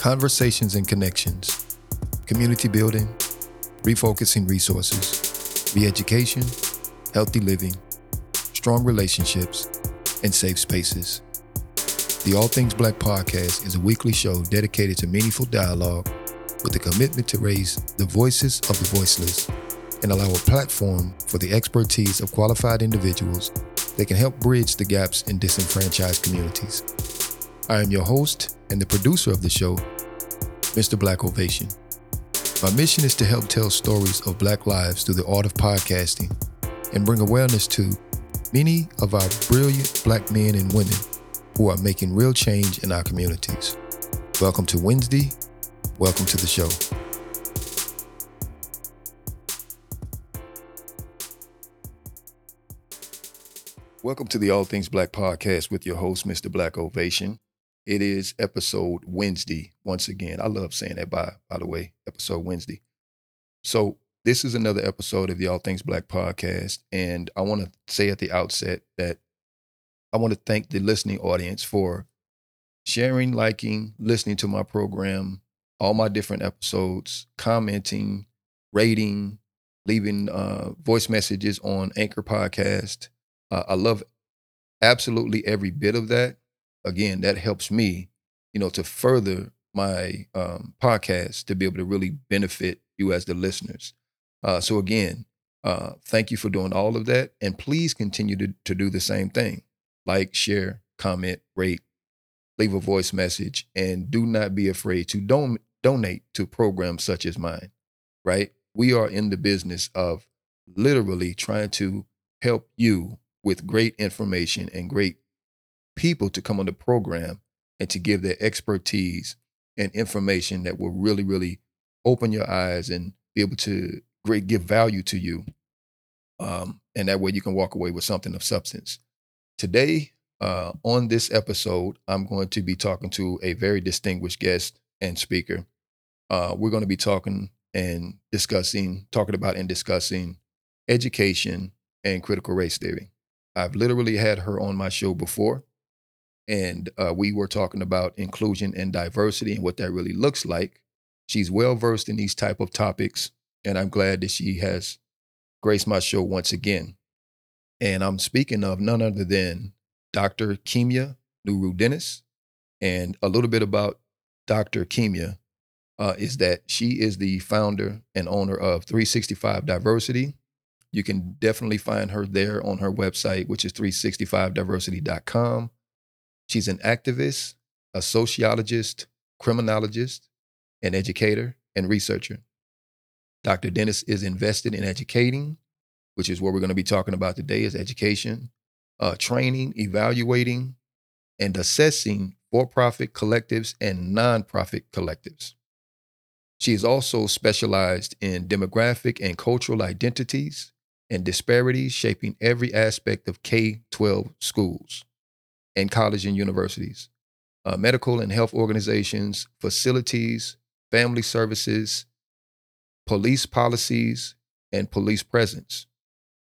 conversations and connections, community building, refocusing resources, re education, healthy living, strong relationships, and safe spaces. The All Things Black podcast is a weekly show dedicated to meaningful dialogue with a commitment to raise the voices of the voiceless and allow a platform for the expertise of qualified individuals that can help bridge the gaps in disenfranchised communities. I am your host and the producer of the show, Mr. Black Ovation. My mission is to help tell stories of Black lives through the art of podcasting and bring awareness to many of our brilliant Black men and women who are making real change in our communities. Welcome to Wednesday. Welcome to the show. Welcome to the All Things Black podcast with your host, Mr. Black Ovation. It is episode Wednesday. Once again, I love saying that by by the way, episode Wednesday. So this is another episode of the All Things Black podcast, and I want to say at the outset that I want to thank the listening audience for sharing, liking, listening to my program, all my different episodes, commenting, rating, leaving uh, voice messages on Anchor Podcast uh, I love absolutely every bit of that. Again, that helps me, you know, to further my um, podcast to be able to really benefit you as the listeners. Uh, so again, uh, thank you for doing all of that, and please continue to to do the same thing. Like, share, comment, rate, leave a voice message, and do not be afraid to don- donate to programs such as mine. Right? We are in the business of literally trying to help you with great information and great people to come on the program and to give their expertise and information that will really, really open your eyes and be able to great give value to you. Um, and that way you can walk away with something of substance. Today, uh, on this episode, I'm going to be talking to a very distinguished guest and speaker. Uh, we're going to be talking and discussing, talking about and discussing education and critical race theory. I've literally had her on my show before, and uh, we were talking about inclusion and diversity and what that really looks like. She's well versed in these type of topics, and I'm glad that she has graced my show once again. And I'm speaking of none other than Dr. Kimya Nuru Dennis. And a little bit about Dr. Kimya uh, is that she is the founder and owner of 365 Diversity, you can definitely find her there on her website, which is 365diversity.com. She's an activist, a sociologist, criminologist, an educator, and researcher. Dr. Dennis is invested in educating, which is what we're going to be talking about today is education, uh, training, evaluating, and assessing for-profit collectives and nonprofit collectives. She is also specialized in demographic and cultural identities, and disparities shaping every aspect of K 12 schools and college and universities, uh, medical and health organizations, facilities, family services, police policies, and police presence,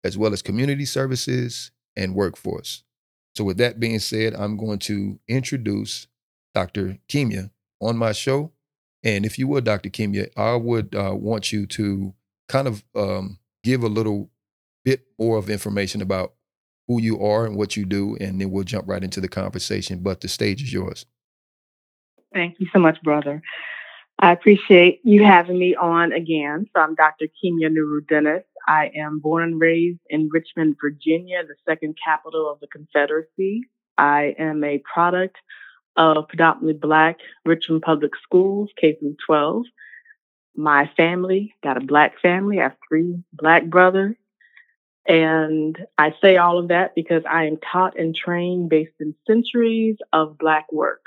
as well as community services and workforce. So, with that being said, I'm going to introduce Dr. Kimya on my show. And if you would, Dr. Kimya, I would uh, want you to kind of um, give a little bit more of information about who you are and what you do, and then we'll jump right into the conversation. But the stage is yours. Thank you so much, brother. I appreciate you having me on again. So I'm Dr. Kimya Nuru Dennis. I am born and raised in Richmond, Virginia, the second capital of the Confederacy. I am a product of predominantly Black Richmond Public Schools, K through 12. My family got a Black family. I have three Black brothers and I say all of that because I am taught and trained based in centuries of Black work,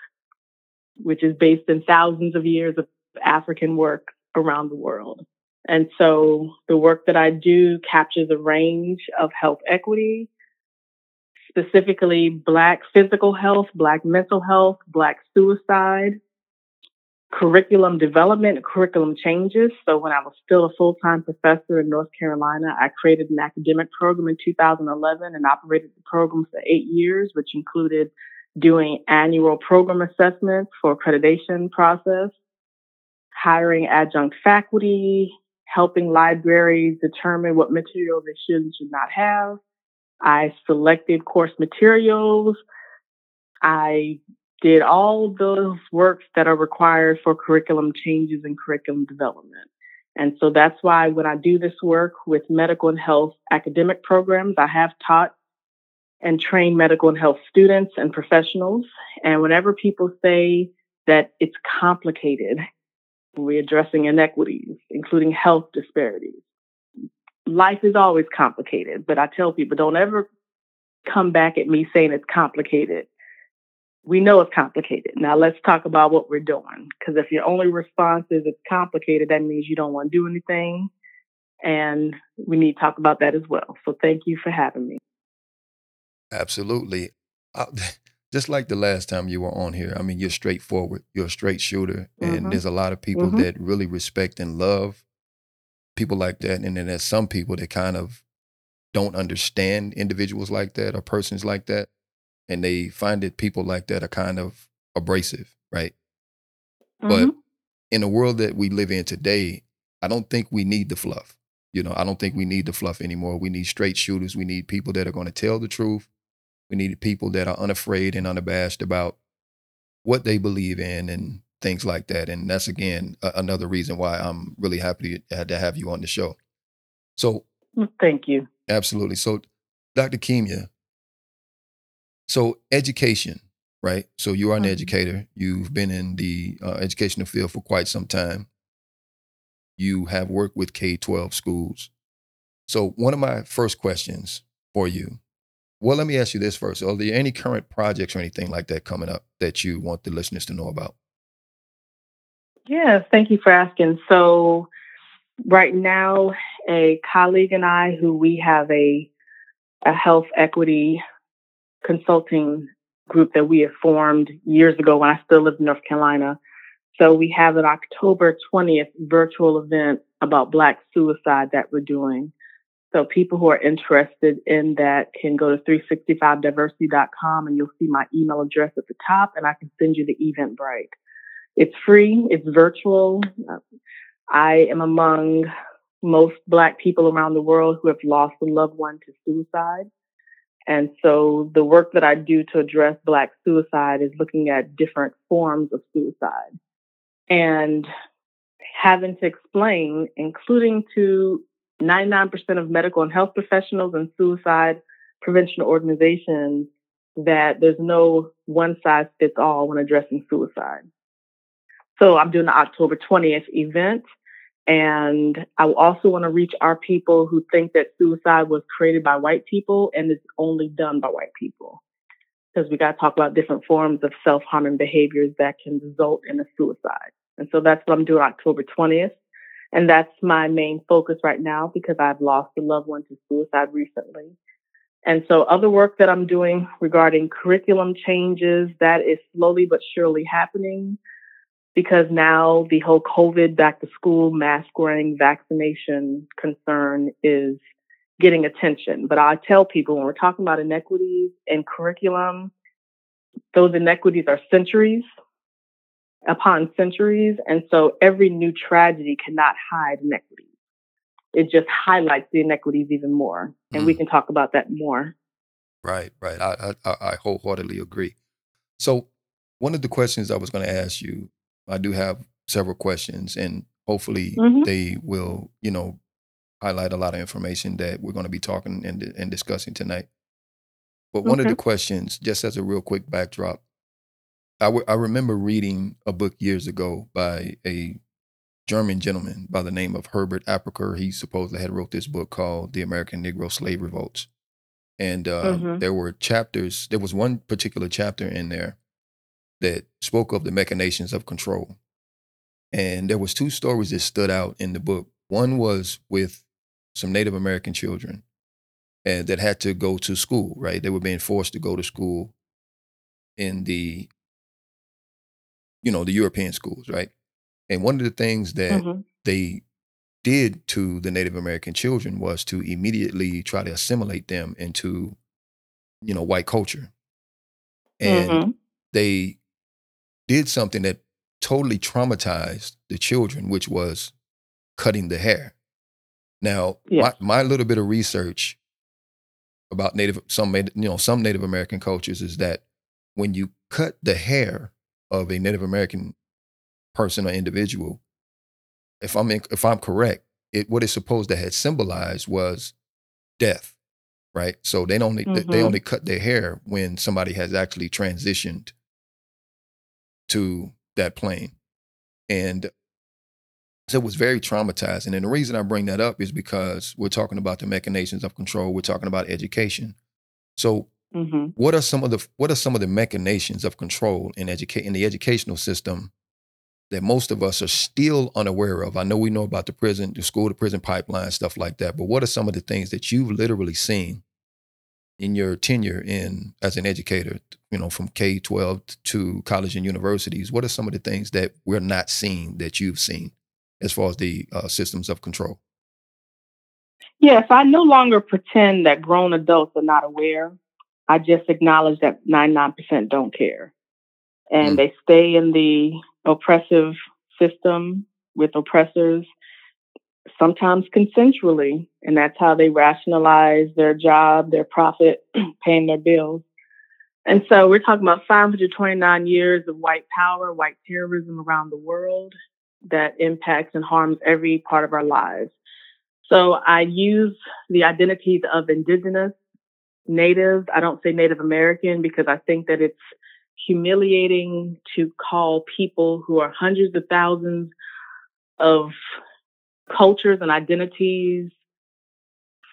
which is based in thousands of years of African work around the world. And so the work that I do captures a range of health equity, specifically Black physical health, Black mental health, Black suicide, curriculum development, curriculum changes. So when I was still a full-time professor in North Carolina, I created an academic program in 2011 and operated the program for eight years, which included doing annual program assessments for accreditation process, hiring adjunct faculty, helping libraries determine what material they should and should not have. I selected course materials. I did all those works that are required for curriculum changes and curriculum development. And so that's why when I do this work with medical and health academic programs, I have taught and trained medical and health students and professionals. And whenever people say that it's complicated, we're addressing inequities, including health disparities. Life is always complicated, but I tell people don't ever come back at me saying it's complicated. We know it's complicated. Now let's talk about what we're doing. Because if your only response is it's complicated, that means you don't want to do anything. And we need to talk about that as well. So thank you for having me. Absolutely. I, just like the last time you were on here, I mean, you're straightforward, you're a straight shooter, and mm-hmm. there's a lot of people mm-hmm. that really respect and love people like that. And then there's some people that kind of don't understand individuals like that or persons like that. And they find that people like that are kind of abrasive, right? Mm-hmm. But in the world that we live in today, I don't think we need the fluff. You know, I don't think we need the fluff anymore. We need straight shooters. We need people that are going to tell the truth we need people that are unafraid and unabashed about what they believe in and things like that. And that's again a- another reason why I'm really happy to, to have you on the show. So, mm, thank you. Absolutely. So, Dr. Kimya, so education, right? So you are an mm-hmm. educator. You've been in the uh, educational field for quite some time. You have worked with K 12 schools. So, one of my first questions for you well, let me ask you this first. Are there any current projects or anything like that coming up that you want the listeners to know about? Yes, thank you for asking. So, right now, a colleague and I, who we have a a health equity consulting group that we have formed years ago when I still lived in North Carolina. So we have an October 20th virtual event about Black suicide that we're doing. So people who are interested in that can go to 365diversity.com and you'll see my email address at the top and I can send you the Eventbrite. It's free. It's virtual. I am among most black people around the world who have lost a loved one to suicide. And so the work that I do to address black suicide is looking at different forms of suicide and having to explain, including to 99% of medical and health professionals and suicide prevention organizations that there's no one size fits all when addressing suicide. So I'm doing the October 20th event. And I also want to reach our people who think that suicide was created by white people and is only done by white people. Because we got to talk about different forms of self harming behaviors that can result in a suicide. And so that's what I'm doing October 20th. And that's my main focus right now because I've lost a loved one to suicide recently. And so other work that I'm doing regarding curriculum changes, that is slowly but surely happening because now the whole COVID back to school mask wearing vaccination concern is getting attention. But I tell people when we're talking about inequities in curriculum, those inequities are centuries upon centuries. And so every new tragedy cannot hide inequities. It just highlights the inequities even more. And mm. we can talk about that more. Right, right. I, I, I wholeheartedly agree. So, one of the questions I was going to ask you, I do have several questions, and hopefully mm-hmm. they will, you know, highlight a lot of information that we're going to be talking and, and discussing tonight. But one okay. of the questions, just as a real quick backdrop, I, w- I remember reading a book years ago by a German gentleman by the name of Herbert Aptheker. He supposedly had wrote this book called The American Negro Slave Revolts. And uh, mm-hmm. there were chapters, there was one particular chapter in there that spoke of the machinations of control. And there was two stories that stood out in the book. One was with some Native American children and that had to go to school, right? They were being forced to go to school in the you know, the European schools, right? And one of the things that mm-hmm. they did to the Native American children was to immediately try to assimilate them into, you know, white culture. and mm-hmm. they did something that totally traumatized the children, which was cutting the hair. Now, yes. my, my little bit of research about Native some you know some Native American cultures is that when you cut the hair of a Native American person or individual, if I'm in, if I'm correct, it what it's supposed to have symbolized was death, right? So they only mm-hmm. they only cut their hair when somebody has actually transitioned to that plane, and so it was very traumatizing. And the reason I bring that up is because we're talking about the machinations of control. We're talking about education. So mm-hmm. what are some of the what are some of the machinations of control in educate in the educational system that most of us are still unaware of? I know we know about the prison, the school to prison pipeline, stuff like that. But what are some of the things that you've literally seen in your tenure in as an educator, you know, from K twelve to college and universities? What are some of the things that we're not seeing that you've seen? as far as the uh, systems of control? Yes, I no longer pretend that grown adults are not aware. I just acknowledge that 99% don't care. And mm. they stay in the oppressive system with oppressors, sometimes consensually. And that's how they rationalize their job, their profit, paying their bills. And so we're talking about 529 years of white power, white terrorism around the world that impacts and harms every part of our lives. So I use the identities of indigenous, native. I don't say Native American because I think that it's humiliating to call people who are hundreds of thousands of cultures and identities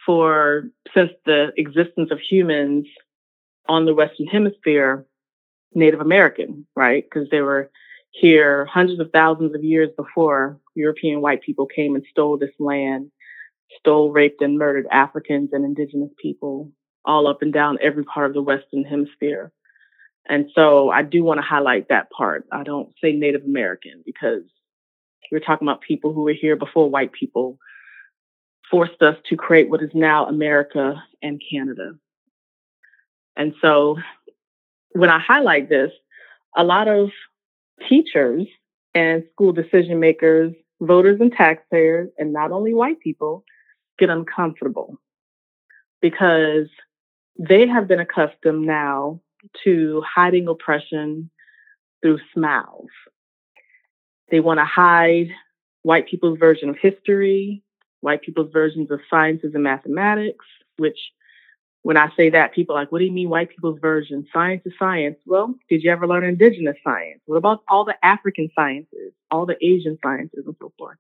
for since the existence of humans on the Western Hemisphere Native American, right? Because they were here hundreds of thousands of years before European white people came and stole this land, stole, raped, and murdered Africans and indigenous people all up and down every part of the Western Hemisphere. And so I do want to highlight that part. I don't say Native American because we're talking about people who were here before white people forced us to create what is now America and Canada. And so when I highlight this, a lot of teachers and school decision makers, voters and taxpayers, and not only white people get uncomfortable because they have been accustomed now to hiding oppression through smiles. They want to hide white people's version of history, white people's versions of sciences and mathematics, which when I say that, people are like, what do you mean white people's version? Science is science. Well, did you ever learn indigenous science? What about all the African sciences, all the Asian sciences, and so forth?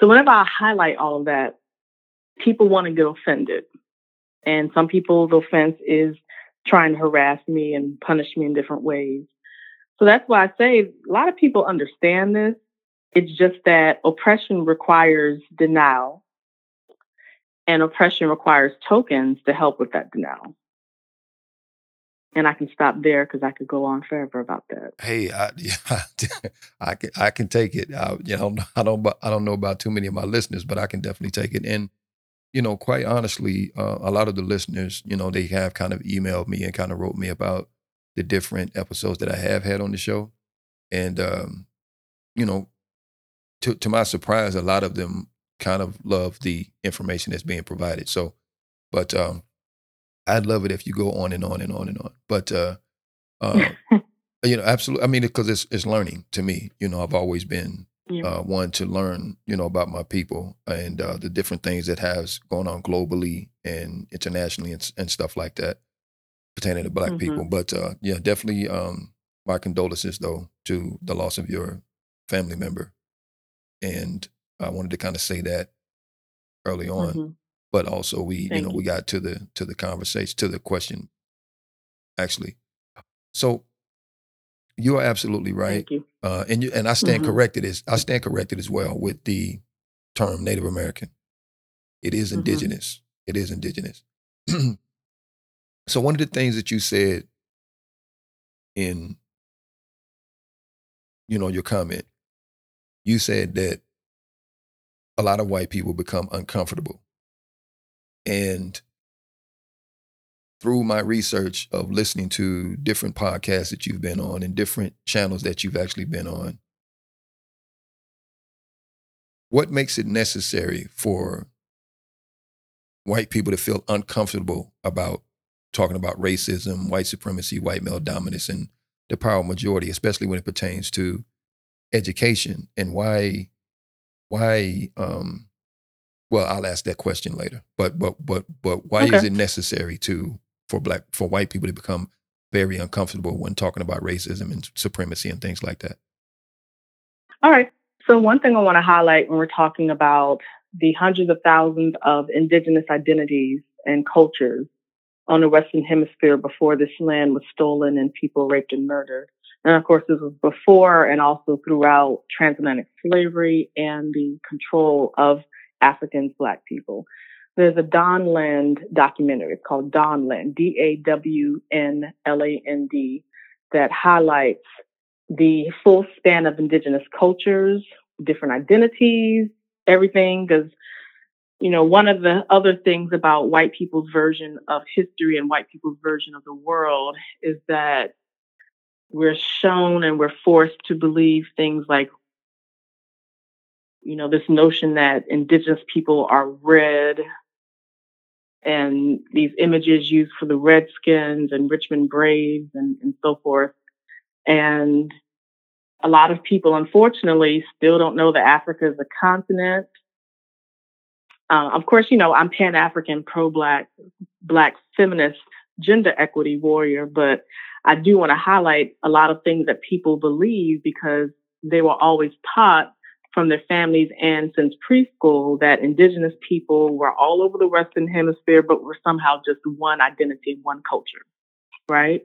So whenever I highlight all of that, people want to get offended. And some people's offense is trying to harass me and punish me in different ways. So that's why I say a lot of people understand this. It's just that oppression requires denial and oppression requires tokens to help with that denial. And I can stop there because I could go on forever about that. Hey, I, yeah, I can I can take it. I, you know, I don't I don't know about too many of my listeners, but I can definitely take it. And you know, quite honestly, uh, a lot of the listeners, you know, they have kind of emailed me and kind of wrote me about the different episodes that I have had on the show, and um, you know, to to my surprise, a lot of them kind of love the information that's being provided. So, but um, I'd love it if you go on and on and on and on. But uh, uh, you know, absolutely. I mean, because it's it's learning to me. You know, I've always been yeah. uh, one to learn. You know about my people and uh, the different things that has going on globally and internationally and, and stuff like that pertaining to Black mm-hmm. people. But uh, yeah, definitely. Um, my condolences though to the loss of your family member, and I wanted to kind of say that early on, mm-hmm. but also we, Thank you know, you. we got to the to the conversation to the question. Actually, so you are absolutely right, you. uh, and you and I stand mm-hmm. corrected as I stand corrected as well with the term Native American. It is mm-hmm. indigenous. Mm-hmm. It is indigenous. so one of the things that you said in you know your comment, you said that a lot of white people become uncomfortable. And through my research of listening to different podcasts that you've been on and different channels that you've actually been on, what makes it necessary for white people to feel uncomfortable about talking about racism, white supremacy, white male dominance, and the power majority, especially when it pertains to education and why why um well i'll ask that question later but but but but why okay. is it necessary to for black for white people to become very uncomfortable when talking about racism and supremacy and things like that all right so one thing i want to highlight when we're talking about the hundreds of thousands of indigenous identities and cultures on the western hemisphere before this land was stolen and people raped and murdered and of course, this was before and also throughout transatlantic slavery and the control of Africans, Black people. There's a Don Dawnland documentary. It's called Dawnland, D A W N L A N D, that highlights the full span of indigenous cultures, different identities, everything. Because, you know, one of the other things about white people's version of history and white people's version of the world is that we're shown and we're forced to believe things like you know this notion that indigenous people are red and these images used for the redskins and richmond braves and, and so forth. And a lot of people unfortunately still don't know that africa is a continent. Uh, of course you know i'm pan-african pro-black black feminist gender equity warrior but I do want to highlight a lot of things that people believe because they were always taught from their families and since preschool that indigenous people were all over the Western hemisphere, but were somehow just one identity, one culture, right?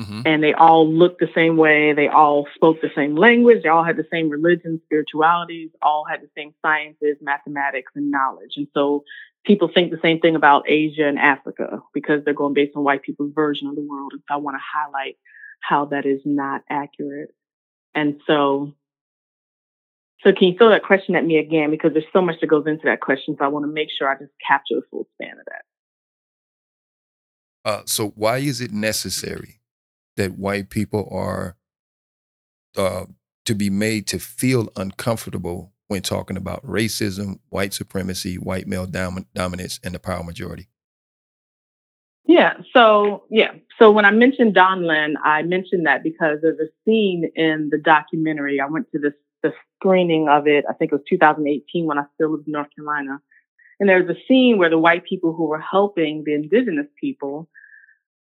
Mm-hmm. And they all looked the same way. They all spoke the same language. They all had the same religion, spiritualities, all had the same sciences, mathematics, and knowledge. And so people think the same thing about Asia and Africa because they're going based on white people's version of the world. And so I want to highlight how that is not accurate. And so, so can you throw that question at me again? Because there's so much that goes into that question. So I want to make sure I just capture the full span of that. Uh, so why is it necessary that white people are uh, to be made to feel uncomfortable when talking about racism, white supremacy, white male dom- dominance, and the power majority? Yeah. So, yeah. So when I mentioned Dawnland, I mentioned that because there's a scene in the documentary. I went to this the screening of it. I think it was 2018 when I still lived in North Carolina. And there's a scene where the white people who were helping the indigenous people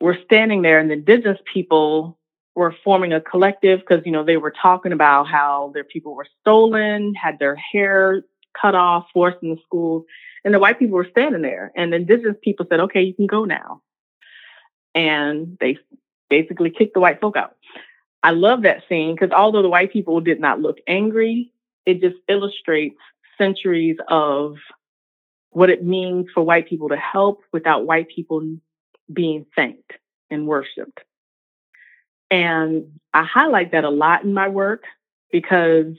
were standing there, and the indigenous people were forming a collective because, you know, they were talking about how their people were stolen, had their hair cut off, forced in the schools. And the white people were standing there. And the indigenous people said, okay, you can go now. And they basically kicked the white folk out. I love that scene because although the white people did not look angry, it just illustrates centuries of what it means for white people to help without white people being thanked and worshiped. And I highlight that a lot in my work because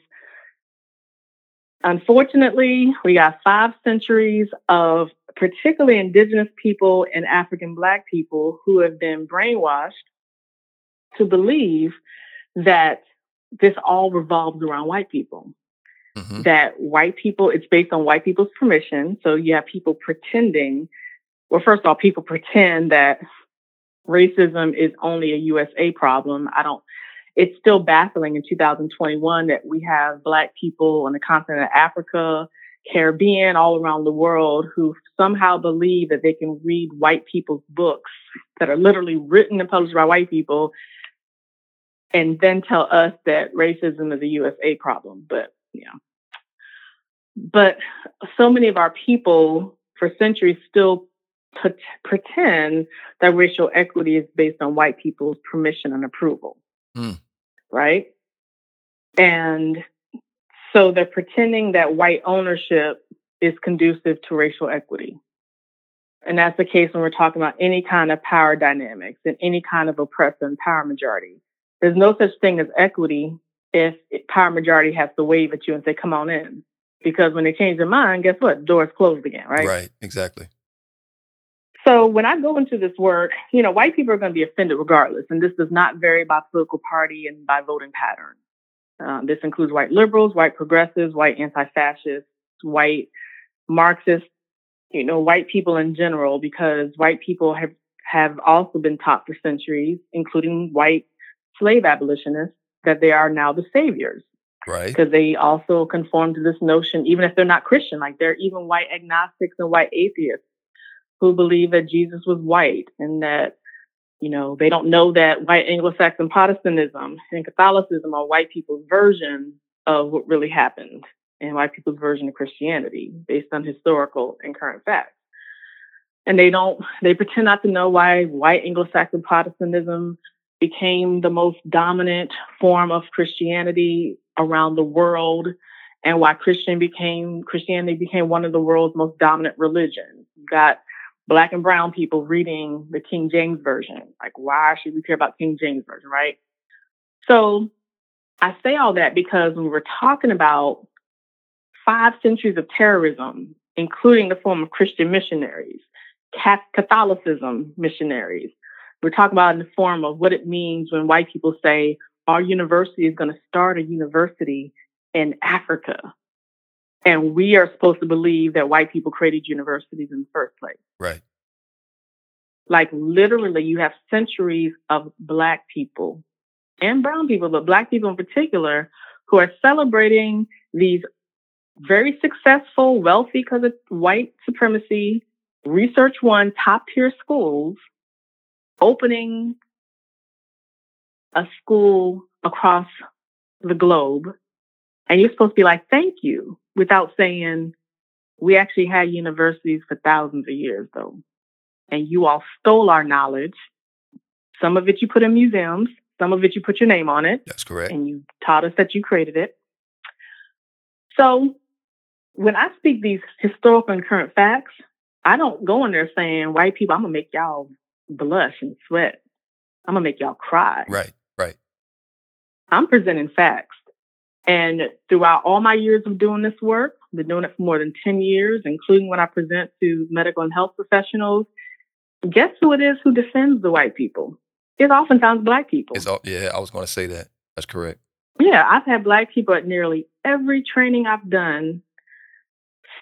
unfortunately, we got five centuries of particularly indigenous people and African Black people who have been brainwashed to believe that this all revolves around white people. Mm-hmm. That white people, it's based on white people's permission. So you have people pretending, well, first of all, people pretend that racism is only a USA problem. I don't, it's still baffling in 2021 that we have Black people on the continent of Africa, Caribbean, all around the world who somehow believe that they can read white people's books that are literally written and published by white people and then tell us that racism is a USA problem. But, yeah. But so many of our people for centuries still pretend that racial equity is based on white people's permission and approval. Mm. Right? And so they're pretending that white ownership is conducive to racial equity. And that's the case when we're talking about any kind of power dynamics and any kind of oppressor and power majority. There's no such thing as equity if power majority has to wave at you and say, come on in. Because when they change their mind, guess what? Doors closed again, right? Right, exactly. So when I go into this work, you know, white people are going to be offended regardless, and this does not vary by political party and by voting pattern. Um, this includes white liberals, white progressives, white anti-fascists, white Marxists, you know, white people in general, because white people have have also been taught for centuries, including white slave abolitionists, that they are now the saviors. Right. Because they also conform to this notion, even if they're not Christian, like they're even white agnostics and white atheists who believe that Jesus was white and that, you know, they don't know that white Anglo-Saxon Protestantism and Catholicism are white people's version of what really happened and white people's version of Christianity based on historical and current facts. And they don't, they pretend not to know why white Anglo-Saxon Protestantism became the most dominant form of Christianity around the world and why Christian became Christianity became one of the world's most dominant religions. You got black and brown people reading the King James version. Like why should we care about King James version, right? So I say all that because when we're talking about five centuries of terrorism, including the form of Christian missionaries, Catholicism missionaries, we're talking about in the form of what it means when white people say our university is going to start a university in Africa. And we are supposed to believe that white people created universities in the first place. Right. Like literally, you have centuries of black people and brown people, but black people in particular, who are celebrating these very successful, wealthy because of white supremacy, research one top tier schools opening a school across the globe and you're supposed to be like, thank you, without saying, we actually had universities for thousands of years though. And you all stole our knowledge. Some of it you put in museums, some of it you put your name on it. That's correct. And you taught us that you created it. So when I speak these historical and current facts, I don't go in there saying, white people, I'm going to make y'all blush and sweat. I'm gonna make y'all cry. Right, right. I'm presenting facts. And throughout all my years of doing this work, I've been doing it for more than 10 years, including when I present to medical and health professionals. Guess who it is who defends the white people? It's oftentimes black people. It's all, yeah, I was going to say that. That's correct. Yeah, I've had black people at nearly every training I've done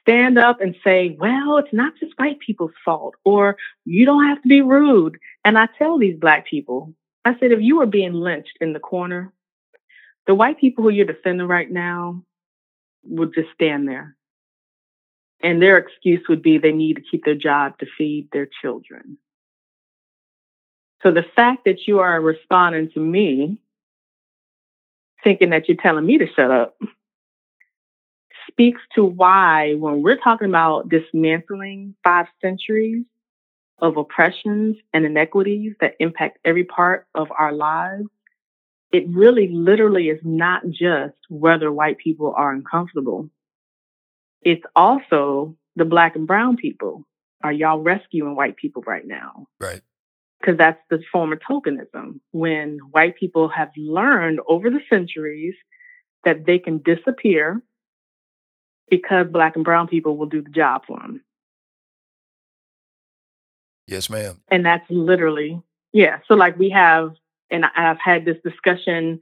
stand up and say, well, it's not just white people's fault, or you don't have to be rude. And I tell these black people, I said, if you were being lynched in the corner, the white people who you're defending right now would just stand there. And their excuse would be they need to keep their job to feed their children. So the fact that you are responding to me thinking that you're telling me to shut up speaks to why, when we're talking about dismantling five centuries of oppressions and inequities that impact every part of our lives, it really literally is not just whether white people are uncomfortable. It's also the black and brown people. Are y'all rescuing white people right now? Right. Because that's the form of tokenism. When white people have learned over the centuries that they can disappear because black and brown people will do the job for them. Yes, ma'am. And that's literally, yeah. So, like, we have, and I've had this discussion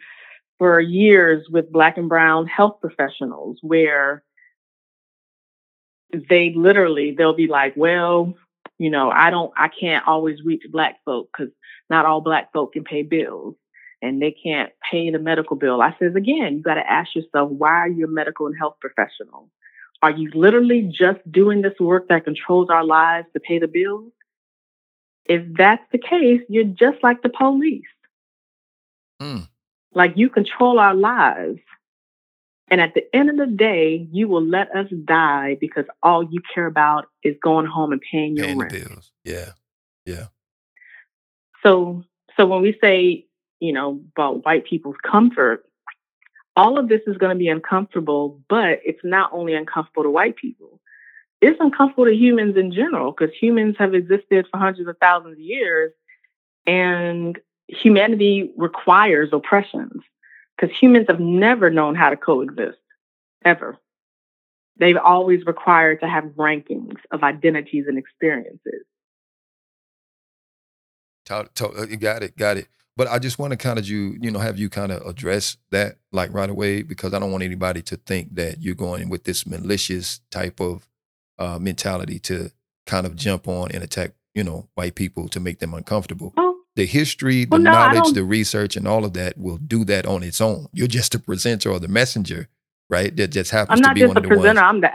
for years with black and brown health professionals where they literally, they'll be like, well, you know, I don't, I can't always reach black folk because not all black folk can pay bills and they can't pay the medical bill. I says again, you got to ask yourself, why are you a medical and health professional? Are you literally just doing this work that controls our lives to pay the bills? If that's the case, you're just like the police. Mm. Like you control our lives. And at the end of the day, you will let us die because all you care about is going home and paying your Paying rent. bills. Yeah. Yeah. So, so when we say, you know, about white people's comfort, all of this is going to be uncomfortable, but it's not only uncomfortable to white people. It's uncomfortable to humans in general because humans have existed for hundreds of thousands of years and humanity requires oppressions because humans have never known how to coexist ever. They've always required to have rankings of identities and experiences. To- you got it, got it. But I just want to kind of you, you know, have you kind of address that like right away because I don't want anybody to think that you're going with this malicious type of uh, mentality to kind of jump on and attack, you know, white people to make them uncomfortable. Oh, The history, the Well, no, knowledge, the research, and all of that will do that on its own. You're just a presenter or the messenger, right? That just happens I'm to be just one a of the presenter. ones. I'm the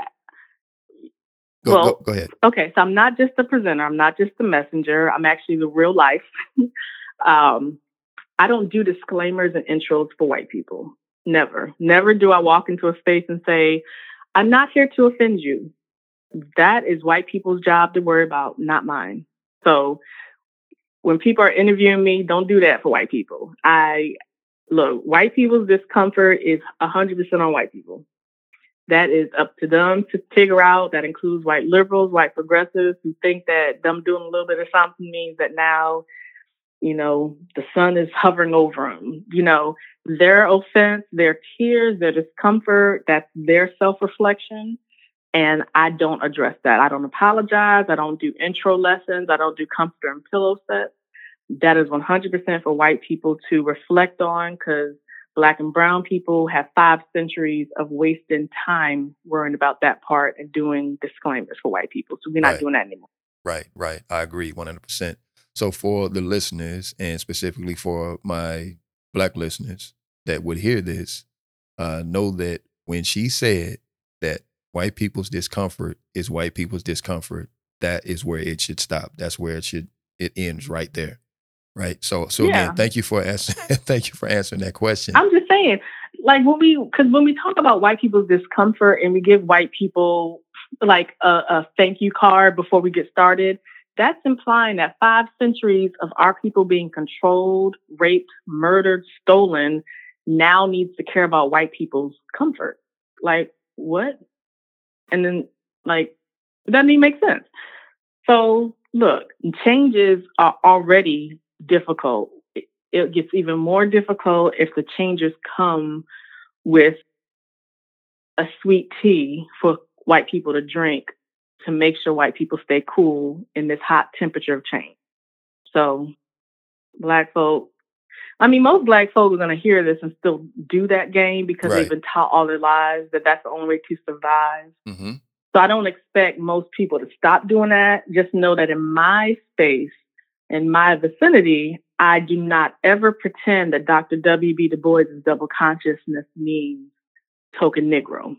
Go, well, go, go ahead. okay. So I'm not just the presenter. I'm not just the messenger. I'm actually the real life. um, I don't do disclaimers and intros for white people. Never, never do I walk into a space and say, "I'm not here to offend you." That is white people's job to worry about, not mine. So when people are interviewing me, don't do that for white people. I look, white people's discomfort is 100% on white people. That is up to them to figure out. That includes white liberals, white progressives who think that them doing a little bit of something means that now, you know, the sun is hovering over them. You know, their offense, their tears, their discomfort, that's their self reflection. And I don't address that. I don't apologize. I don't do intro lessons. I don't do comforter and pillow sets. That is 100% for white people to reflect on because black and brown people have five centuries of wasting time worrying about that part and doing disclaimers for white people. So we're not Right. doing that anymore. Right, right. I agree 100%. So, for the listeners, and specifically for my black listeners that would hear this, uh, know that when she said that white people's discomfort is white people's discomfort, that is where it should stop. That's where it should it ends right there. Right. So, so Yeah. again, thank you for answering. thank you for answering that question. I'm just saying, like when we, because when we talk about white people's discomfort and we give white people like a, a thank you card before we get started, that's implying that five centuries of our people being controlled, raped, murdered, stolen now needs to care about white people's comfort. Like what? And then like it doesn't even make sense. So look, changes are already difficult. It, gets even more difficult if the changes come with a sweet tea for white people to drink to make sure white people stay cool in this hot temperature of change. So black folk I mean, most black folks are going to hear this and still do that game because Right. they've been taught all their lives that that's the only way to survive. hmm So I don't expect most people to stop doing that. Just know that in my space, in my vicinity, I do not ever pretend that Dr. W.B. Du Bois' double consciousness means token Negro.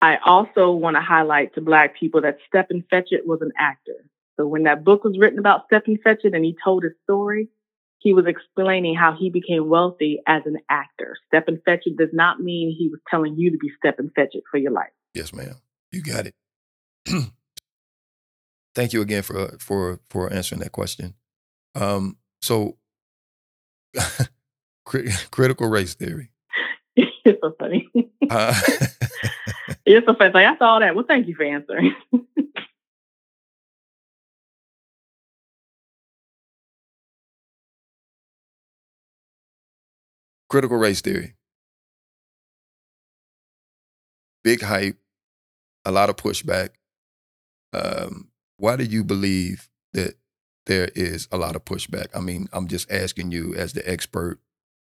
I also want to highlight to Black people that Stepin Fetchit was an actor. So when that book was written about Stepin Fetchit and he told his story, he was explaining how he became wealthy as an actor. Stepin Fetchit does not mean he was telling you to be Stepin Fetchit for your life. Yes, ma'am. You got it. Thank you again for for for answering that question. Um, so, cri- critical race theory. It's so funny. Uh, it's so funny. Like, I saw that. Well, thank you for answering. critical race theory. Big hype, a lot of pushback. Um, why do you believe that there is a lot of pushback? I mean, I'm just asking you as the expert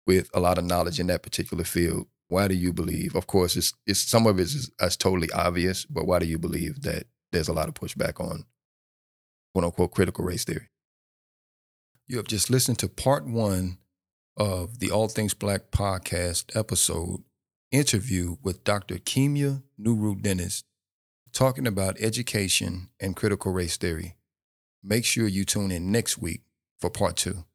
with a lot of knowledge in that particular field. Why do you believe? Of course, it's, it's some of it is, is totally obvious, but why do you believe that there's a lot of pushback on quote unquote critical race theory? You have just listened to part one of the All Things Black podcast episode interview with Dr. Kimya Nuru Dennis talking about education and critical race theory. Make sure you tune in next week for part two.